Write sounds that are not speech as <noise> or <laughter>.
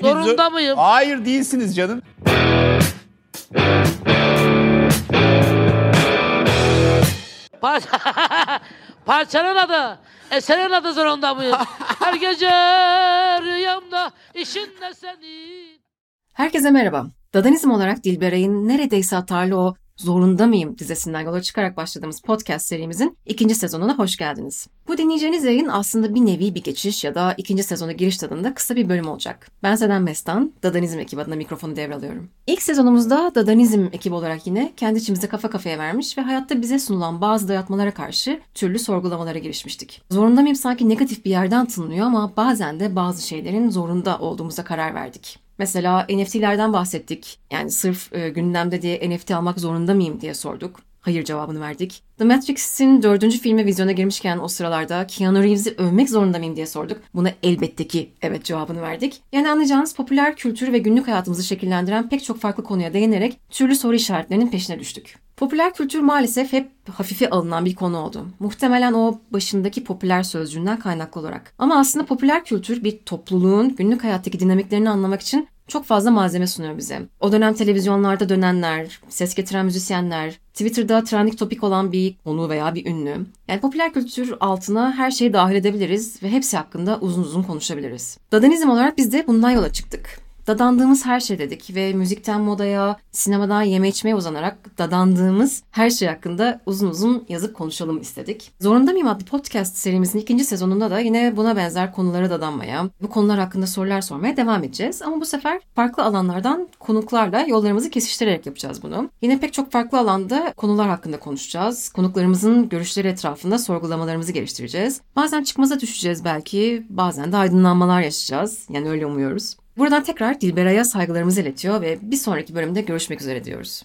Zorunda mıyım? Hayır değilsiniz canım. Parça... <laughs> Parçanın adı. Eserin adı zorunda mıyım? <laughs> Her gece rüyamda işinde senin. Herkese merhaba. Dadanizm olarak Dilberay'ın neredeyse atarlı o Zorunda mıyım dizisinden yola çıkarak başladığımız podcast serimizin ikinci sezonuna hoş geldiniz. Bu dinleyeceğiniz yayın aslında bir nevi bir geçiş ya da ikinci sezona giriş tadında kısa bir bölüm olacak. Ben Seden Mestan, Dadanizm ekibi adına mikrofonu devralıyorum. İlk sezonumuzda Dadanizm ekibi olarak yine kendi içimize kafa kafaya vermiş ve hayatta bize sunulan bazı dayatmalara karşı türlü sorgulamalara girişmiştik. Zorunda mıyım sanki negatif bir yerden tınlıyor ama bazen de bazı şeylerin zorunda olduğumuza karar verdik. Mesela NFT'lerden bahsettik. Yani sırf e, gündemde diye NFT almak zorunda mıyım diye sorduk. Hayır cevabını verdik. The Matrix'in dördüncü filme vizyona girmişken o sıralarda Keanu Reeves'i övmek zorunda mıyım diye sorduk. Buna elbette ki evet cevabını verdik. Yani anlayacağınız popüler kültür ve günlük hayatımızı şekillendiren pek çok farklı konuya değinerek türlü soru işaretlerinin peşine düştük. Popüler kültür maalesef hep hafife alınan bir konu oldu. Muhtemelen o başındaki popüler sözcüğünden kaynaklı olarak. Ama aslında popüler kültür bir topluluğun günlük hayattaki dinamiklerini anlamak için çok fazla malzeme sunuyor bize. O dönem televizyonlarda dönenler, ses getiren müzisyenler, Twitter'da trending topik olan bir konu veya bir ünlü. Yani popüler kültür altına her şeyi dahil edebiliriz ve hepsi hakkında uzun uzun konuşabiliriz. Dadanizm olarak biz de bundan yola çıktık. Dadandığımız her şey dedik ve müzikten modaya, sinemadan yeme içmeye uzanarak dadandığımız her şey hakkında uzun uzun yazıp konuşalım istedik. Zorunda mıyım adlı podcast serimizin ikinci sezonunda da yine buna benzer konulara dadanmaya, bu konular hakkında sorular sormaya devam edeceğiz. Ama bu sefer farklı alanlardan konuklarla yollarımızı kesiştirerek yapacağız bunu. Yine pek çok farklı alanda konular hakkında konuşacağız. Konuklarımızın görüşleri etrafında sorgulamalarımızı geliştireceğiz. Bazen çıkmaza düşeceğiz belki, bazen de aydınlanmalar yaşayacağız. Yani öyle umuyoruz. Buradan tekrar Dilberay'a saygılarımızı iletiyor ve bir sonraki bölümde görüşmek üzere diyoruz.